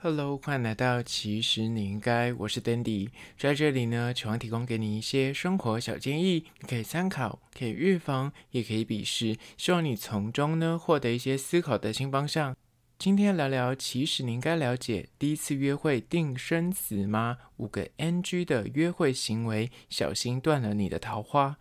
Hello，欢迎来到其实你应该，我是 Dandy，在这里呢，希望提供给你一些生活小建议，你可以参考，可以预防，也可以鄙视，希望你从中呢获得一些思考的新方向。今天聊聊，其实你应该了解，第一次约会定生死吗？五个 NG 的约会行为，小心断了你的桃花。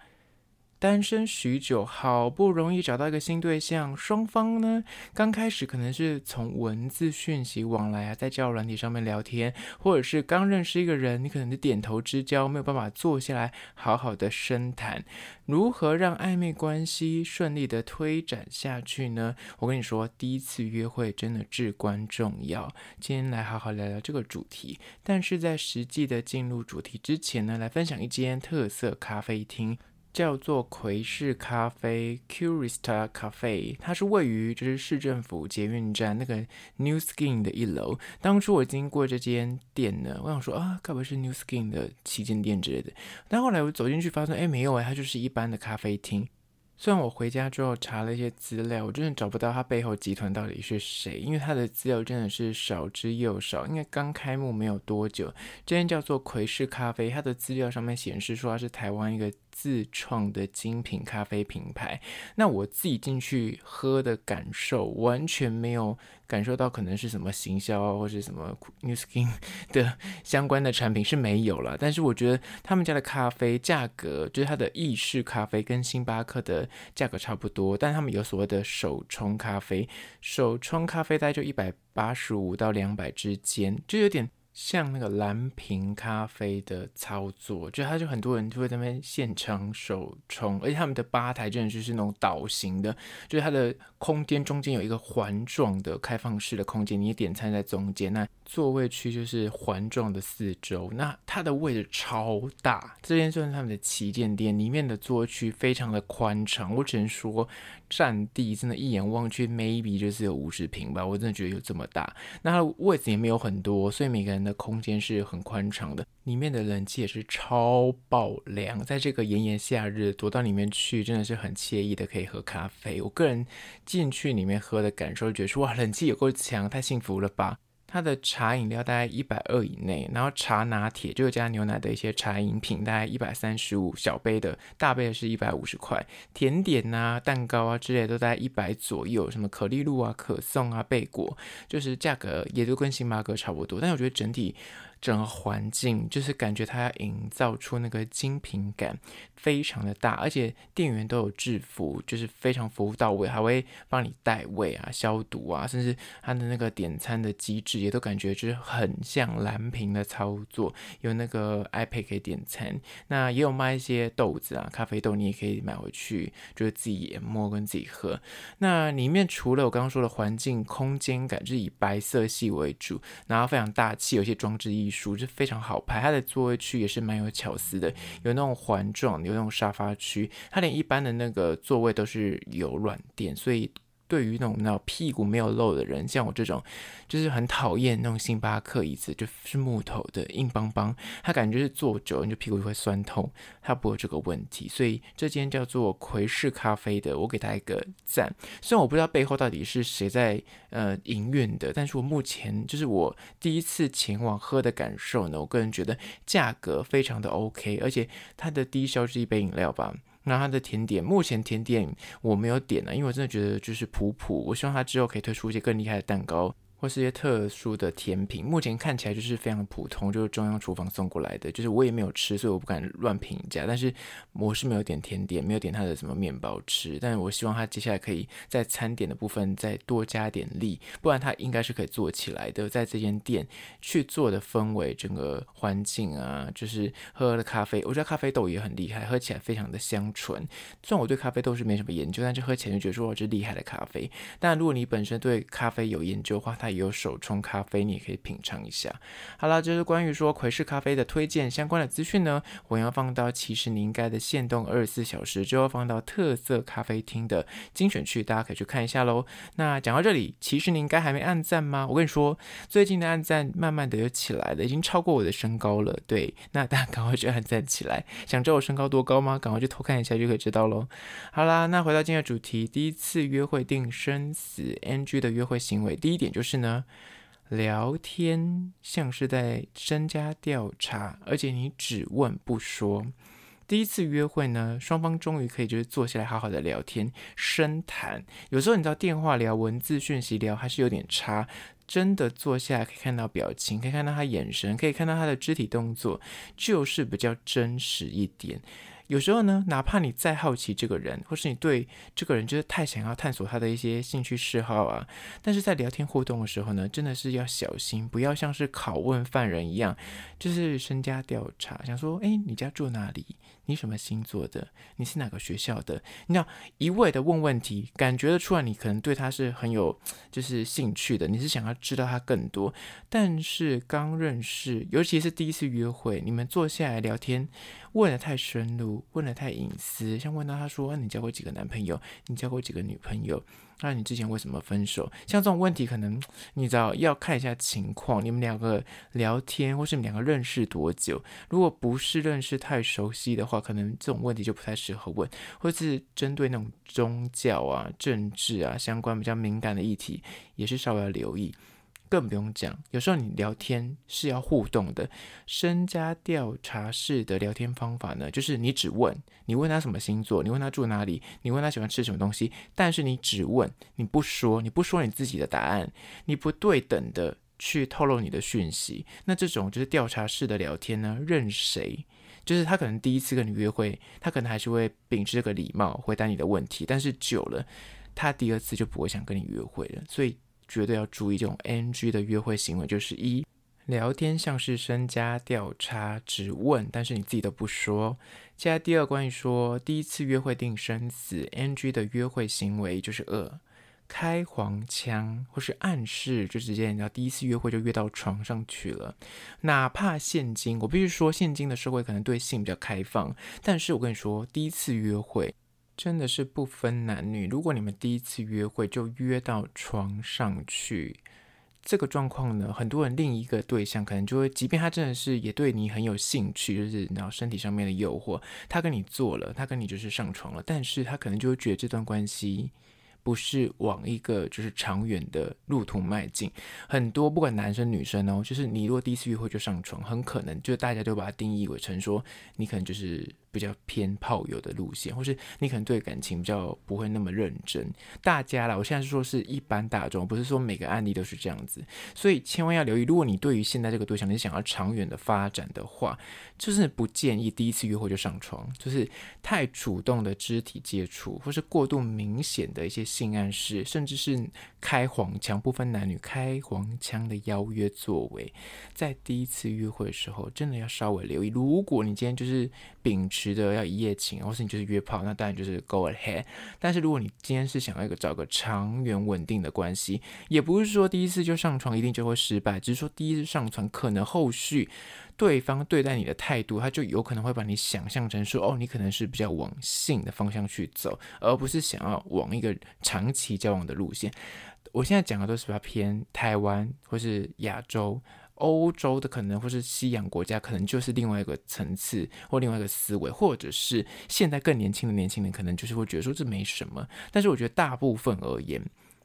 单身许久，好不容易找到一个新对象，双方呢刚开始可能是从文字讯息往来啊，在交友软体上面聊天，或者是刚认识一个人，你可能是点头之交，没有办法坐下来好好的深谈，如何让暧昧关系顺利的推展下去呢？我跟你说，第一次约会真的至关重要。今天来好好聊聊这个主题，但是在实际的进入主题之前呢，来分享一间特色咖啡厅。叫做葵式咖啡 Curista Cafe，它是位于就是市政府捷运站那个 New Skin 的一楼。当初我经过这间店呢，我想说啊，该不会是 New Skin 的旗舰店之类的？但后来我走进去发现，哎，没有哎，它就是一般的咖啡厅。虽然我回家之后查了一些资料，我真的找不到它背后集团到底是谁，因为它的资料真的是少之又少。因为刚开幕没有多久，这间叫做葵式咖啡，它的资料上面显示说它是台湾一个。自创的精品咖啡品牌，那我自己进去喝的感受完全没有感受到可能是什么行销啊，或是什么 New Skin 的相关的产品是没有了。但是我觉得他们家的咖啡价格，就是它的意式咖啡跟星巴克的价格差不多，但他们有所谓的手冲咖啡，手冲咖啡大概就一百八十五到两百之间，就有点。像那个蓝瓶咖啡的操作，就他就很多人就会在那边现场手冲，而且他们的吧台真的就是那种岛型的，就是它的空间中间有一个环状的开放式的空间，你点餐在中间，那座位区就是环状的四周，那它的位置超大，这边算是他们的旗舰店，里面的座区非常的宽敞，我只能说占地真的，一眼望去 maybe 就是有五十平吧，我真的觉得有这么大，那它的位置也没有很多，所以每个人的空间是很宽敞的，里面的冷气也是超爆凉，在这个炎炎夏日躲到里面去，真的是很惬意的，可以喝咖啡。我个人进去里面喝的感受，觉得说哇，冷气有够强，太幸福了吧。它的茶饮料大概一百二以内，然后茶拿铁就加牛奶的一些茶饮品大概一百三十五，小杯的，大杯的是一百五十块，甜点啊、蛋糕啊之类都在一百左右，什么可丽露啊、可颂啊、贝果，就是价格也都跟星巴克差不多，但我觉得整体。整个环境就是感觉它要营造出那个精品感，非常的大，而且店员都有制服，就是非常服务到位，还会帮你带位啊、消毒啊，甚至它的那个点餐的机制也都感觉就是很像蓝瓶的操作，有那个 iPad 可以点餐，那也有卖一些豆子啊、咖啡豆，你也可以买回去，就是自己研磨跟自己喝。那里面除了我刚刚说的环境空间感，就是以白色系为主，然后非常大气，有些装置艺。艺术是非常好拍，它的座位区也是蛮有巧思的，有那种环状，有那种沙发区，它连一般的那个座位都是有软垫，所以。对于那种那屁股没有露的人，像我这种，就是很讨厌那种星巴克椅子，就是木头的硬邦邦，他感觉是坐久你就屁股就会酸痛，他不会有这个问题。所以这间叫做葵式咖啡的，我给他一个赞。虽然我不知道背后到底是谁在呃营运的，但是我目前就是我第一次前往喝的感受呢，我个人觉得价格非常的 OK，而且它的低消是一杯饮料吧。那它的甜点，目前甜点我没有点了，因为我真的觉得就是普普。我希望它之后可以推出一些更厉害的蛋糕。或是一些特殊的甜品，目前看起来就是非常普通，就是中央厨房送过来的，就是我也没有吃，所以我不敢乱评价。但是我是没有点甜点，没有点它的什么面包吃，但是我希望它接下来可以在餐点的部分再多加点力，不然它应该是可以做起来的。在这间店去做的氛围，整个环境啊，就是喝的咖啡，我觉得咖啡豆也很厉害，喝起来非常的香醇。虽然我对咖啡豆是没什么研究，但是喝起来就觉得说这厉害的咖啡。但如果你本身对咖啡有研究的话，它有手冲咖啡，你也可以品尝一下。好了，这、就是关于说葵式咖啡的推荐相关的资讯呢，我要放到其实你应该的限动二十四小时，之后放到特色咖啡厅的精选区，大家可以去看一下喽。那讲到这里，其实你应该还没按赞吗？我跟你说，最近的按赞慢慢的又起来了，已经超过我的身高了。对，那大家赶快去按赞起来。想知道我身高多高吗？赶快去偷看一下就可以知道喽。好啦，那回到今天的主题，第一次约会定生死 NG 的约会行为，第一点就是呢。聊天像是在身家调查，而且你只问不说。第一次约会呢，双方终于可以就是坐下来好好的聊天、深谈。有时候你知道电话聊、文字讯息聊还是有点差，真的坐下来可以看到表情，可以看到他眼神，可以看到他的肢体动作，就是比较真实一点。有时候呢，哪怕你再好奇这个人，或是你对这个人就是太想要探索他的一些兴趣嗜好啊，但是在聊天互动的时候呢，真的是要小心，不要像是拷问犯人一样，就是身家调查，想说，诶，你家住哪里？你什么星座的？你是哪个学校的？你要一味的问问题，感觉得出来你可能对他是很有就是兴趣的，你是想要知道他更多。但是刚认识，尤其是第一次约会，你们坐下来聊天，问得太深入，问得太隐私，像问到他说，你交过几个男朋友？你交过几个女朋友？那你之前为什么分手？像这种问题，可能你知道要看一下情况，你们两个聊天，或是你们两个认识多久？如果不是认识太熟悉的话，可能这种问题就不太适合问，或是针对那种宗教啊、政治啊相关比较敏感的议题，也是稍微要留意。更不用讲，有时候你聊天是要互动的，身家调查式的聊天方法呢，就是你只问，你问他什么星座，你问他住哪里，你问他喜欢吃什么东西，但是你只问，你不说，你不说你自己的答案，你不对等的去透露你的讯息，那这种就是调查式的聊天呢，任谁，就是他可能第一次跟你约会，他可能还是会秉持这个礼貌回答你的问题，但是久了，他第二次就不会想跟你约会了，所以。绝对要注意这种 NG 的约会行为，就是一聊天像是身家调查，只问，但是你自己都不说。接下来第二，关于说第一次约会定生死 NG 的约会行为，就是二开黄腔或是暗示，就直接你知道第一次约会就约到床上去了。哪怕现今，我必须说，现今的社会可能对性比较开放，但是我跟你说，第一次约会。真的是不分男女，如果你们第一次约会就约到床上去，这个状况呢，很多人另一个对象可能就会，即便他真的是也对你很有兴趣，就是然后身体上面的诱惑，他跟你做了，他跟你就是上床了，但是他可能就会觉得这段关系不是往一个就是长远的路途迈进。很多不管男生女生哦，就是你如果第一次约会就上床，很可能就大家就把它定义为成说你可能就是。比较偏炮友的路线，或是你可能对感情比较不会那么认真。大家啦，我现在是说是一般大众，不是说每个案例都是这样子，所以千万要留意。如果你对于现在这个对象你想要长远的发展的话，就是不建议第一次约会就上床，就是太主动的肢体接触，或是过度明显的一些性暗示，甚至是开黄腔，不分男女开黄腔的邀约作为，在第一次约会的时候，真的要稍微留意。如果你今天就是秉持。觉得要一夜情，或是你就是约炮，那当然就是 go ahead。但是如果你今天是想要一个找个长远稳定的关系，也不是说第一次就上床一定就会失败，只是说第一次上床可能后续对方对待你的态度，他就有可能会把你想象成说，哦，你可能是比较往性的方向去走，而不是想要往一个长期交往的路线。我现在讲的都是比较偏台湾或是亚洲。欧洲的可能，或是西洋国家，可能就是另外一个层次，或另外一个思维，或者是现在更年轻的年轻人，可能就是会觉得说这没什么。但是我觉得大部分而言，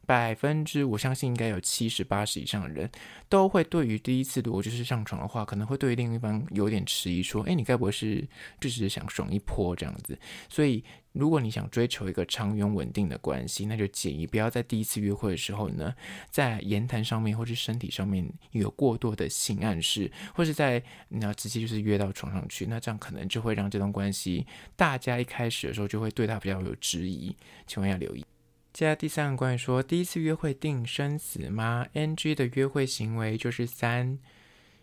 百分之我相信应该有七十八十以上的人都会对于第一次如果就是上床的话，可能会对于另一方有点迟疑，说：“哎，你该不会是就只是想爽一波这样子？”所以。如果你想追求一个长远稳定的关系，那就建议不要在第一次约会的时候呢，在言谈上面或是身体上面有过多的性暗示，或是在你要直接就是约到床上去，那这样可能就会让这段关系大家一开始的时候就会对他比较有质疑，千万要留意。接下来第三个关于说第一次约会定生死吗？NG 的约会行为就是三。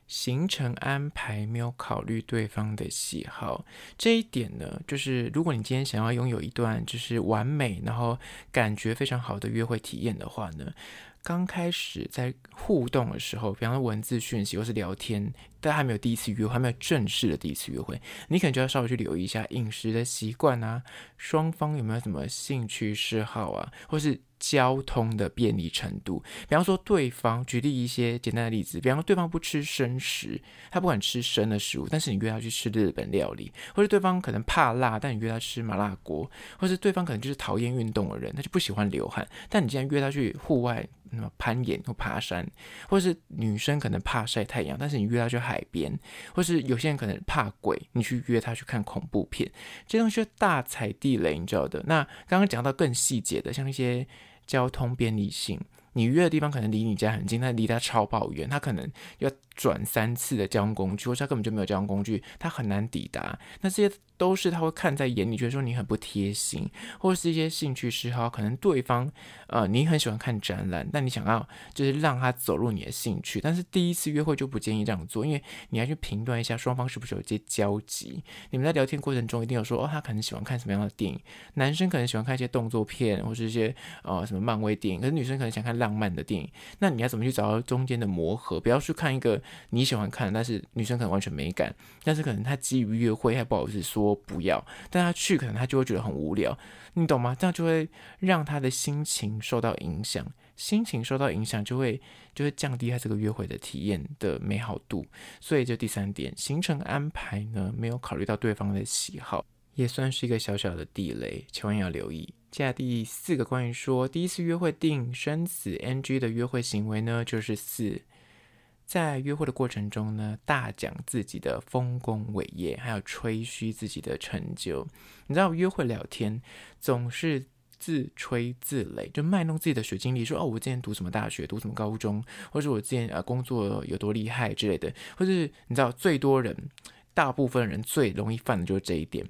行程安排没有考虑对方的喜好，这一点呢，就是如果你今天想要拥有一段就是完美，然后感觉非常好的约会体验的话呢，刚开始在互动的时候，比方说文字讯息或是聊天，大家还没有第一次约会，还没有正式的第一次约会，你可能就要稍微去留意一下饮食的习惯啊，双方有没有什么兴趣嗜好啊，或是交通的便利程度。比方说，对方举例一些简单的例子，比方说对方不吃生食，他不管吃生的食物，但是你约他去吃日本料理，或者对方可能怕辣，但你约他吃麻辣锅，或是对方可能就是讨厌运动的人，他就不喜欢流汗，但你既然约他去户外。那么攀岩或爬山，或是女生可能怕晒太阳，但是你约她去海边，或是有些人可能怕鬼，你去约她去看恐怖片，这东西大踩地雷，你知道的。那刚刚讲到更细节的，像一些交通便利性，你约的地方可能离你家很近，但离他超抱远，他可能要转三次的交通工具，或者他根本就没有交通工具，他很难抵达。那这些。都是他会看在眼里，觉得说你很不贴心，或者是一些兴趣嗜好，可能对方呃你很喜欢看展览，但你想要就是让他走入你的兴趣，但是第一次约会就不建议这样做，因为你要去评断一下双方是不是有些交集。你们在聊天过程中一定有说哦，他可能喜欢看什么样的电影，男生可能喜欢看一些动作片，或是一些呃什么漫威电影，可是女生可能想看浪漫的电影，那你要怎么去找到中间的磨合？不要去看一个你喜欢看，但是女生可能完全没感，但是可能他基于约会还不好意思说。不要，但他去可能他就会觉得很无聊，你懂吗？这样就会让他的心情受到影响，心情受到影响就会就会降低他这个约会的体验的美好度。所以，就第三点，行程安排呢，没有考虑到对方的喜好，也算是一个小小的地雷，千万要留意。接下来第四个关于说第一次约会定生死 NG 的约会行为呢，就是四。在约会的过程中呢，大讲自己的丰功伟业，还有吹嘘自己的成就。你知道，约会聊天总是自吹自擂，就卖弄自己的学经历，说哦，我之前读什么大学，读什么高中，或者我之前呃工作有多厉害之类的。或是你知道，最多人，大部分人最容易犯的就是这一点。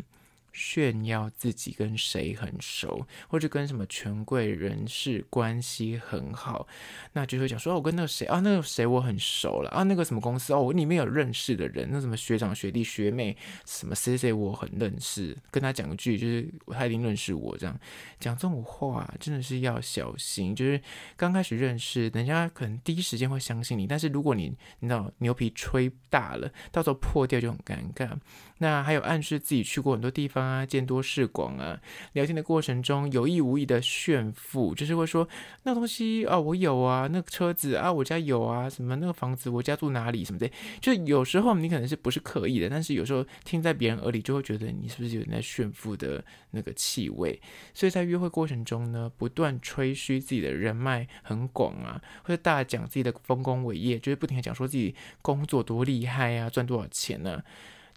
炫耀自己跟谁很熟，或者跟什么权贵人士关系很好，那就会讲说，哦，我跟那个谁啊，那个谁我很熟了啊，那个什么公司哦，我里面有认识的人，那什么学长学弟学妹，什么谁谁我很认识，跟他讲一句，就是他一定认识我，这样讲这种话真的是要小心。就是刚开始认识，人家可能第一时间会相信你，但是如果你你知道牛皮吹大了，到时候破掉就很尴尬。那还有暗示自己去过很多地方啊，见多识广啊。聊天的过程中有意无意的炫富，就是会说那东西啊，我有啊，那个车子啊，我家有啊，什么那个房子，我家住哪里什么的。就有时候你可能是不是刻意的，但是有时候听在别人耳里，就会觉得你是不是有点在炫富的那个气味。所以在约会过程中呢，不断吹嘘自己的人脉很广啊，或者大讲自己的丰功伟业，就是不停的讲说自己工作多厉害啊，赚多少钱呢、啊？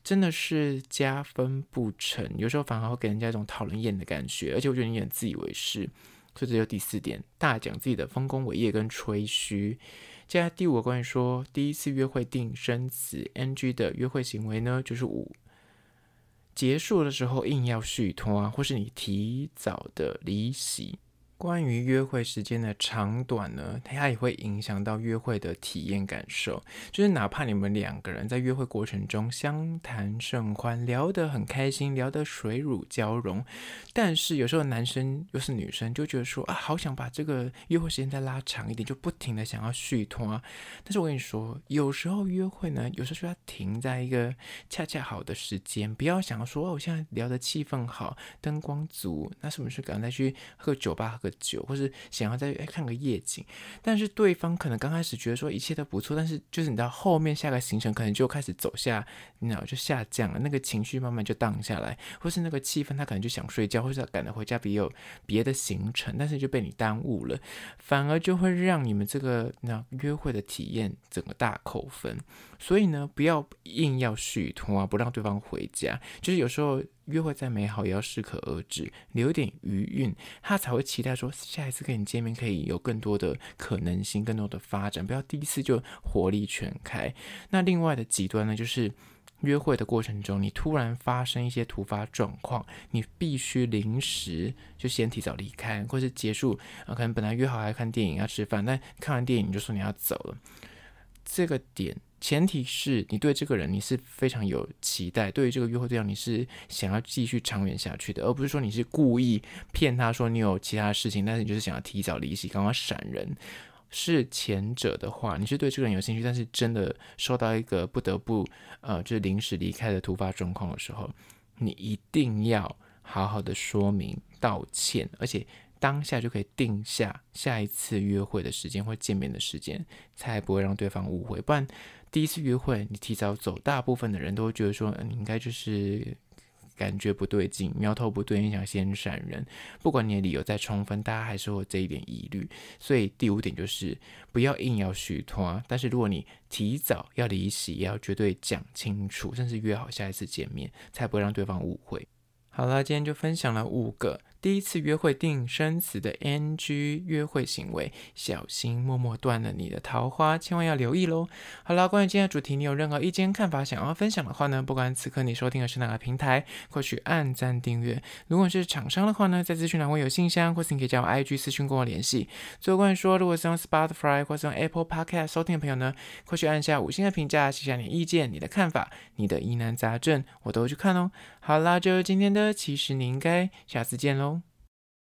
真的是加分不成，有时候反而会给人家一种讨人厌的感觉，而且我觉得你很自以为是。所以这就第四点，大讲自己的丰功伟业跟吹嘘。接下来第五个关于说第一次约会定生死 NG 的约会行为呢，就是五，结束的时候硬要续摊，或是你提早的离席。关于约会时间的长短呢，它也会影响到约会的体验感受。就是哪怕你们两个人在约会过程中相谈甚欢，聊得很开心，聊得水乳交融，但是有时候男生又是女生，就觉得说啊，好想把这个约会时间再拉长一点，就不停的想要续摊啊。但是我跟你说，有时候约会呢，有时候需要停在一个恰恰好的时间，不要想要说哦，我现在聊的气氛好，灯光足，那是不是赶快再去喝酒吧喝酒，或是想要再看个夜景，但是对方可能刚开始觉得说一切都不错，但是就是你到后面下个行程可能就开始走下，你知道就下降了，那个情绪慢慢就荡下来，或是那个气氛他可能就想睡觉，或是赶着回家，别有别的行程，但是就被你耽误了，反而就会让你们这个那约会的体验整个大扣分。所以呢，不要硬要续拖啊，不让对方回家，就是有时候。约会再美好，也要适可而止，留一点余韵，他才会期待说下一次跟你见面可以有更多的可能性，更多的发展。不要第一次就火力全开。那另外的极端呢，就是约会的过程中，你突然发生一些突发状况，你必须临时就先提早离开，或是结束啊，可能本来约好要看电影要吃饭，但看完电影你就说你要走了，这个点。前提是你对这个人你是非常有期待，对于这个约会对象你是想要继续长远下去的，而不是说你是故意骗他说你有其他事情，但是你就是想要提早离席，赶快闪人。是前者的话，你是对这个人有兴趣，但是真的受到一个不得不呃就是临时离开的突发状况的时候，你一定要好好的说明道歉，而且当下就可以定下下一次约会的时间或见面的时间，才不会让对方误会。不然第一次约会你提早走，大部分的人都会觉得说你应该就是。感觉不对劲，苗头不对，你想先闪人。不管你的理由再充分，大家还是会有这一点疑虑。所以第五点就是不要硬要续摊。但是如果你提早要离席，也要绝对讲清楚，甚至约好下一次见面，才不会让对方误会。好了，今天就分享了五个。第一次约会定生词的 NG 约会行为，小心默默断了你的桃花，千万要留意喽。好了，关于今天的主题，你有任何意见看法想要分享的话呢？不管此刻你收听的是哪个平台，快去按赞订阅。如果是厂商的话呢，在资讯栏会有信箱，或是你可以加我 IG 私讯跟我联系。最后关于说，如果是用 Spotify 或是用 Apple Podcast 收听的朋友呢，快去按下五星的评价，写下你的意见、你的看法、你的疑难杂症，我都会去看哦。好啦，就今天的，其实你应该下次见喽。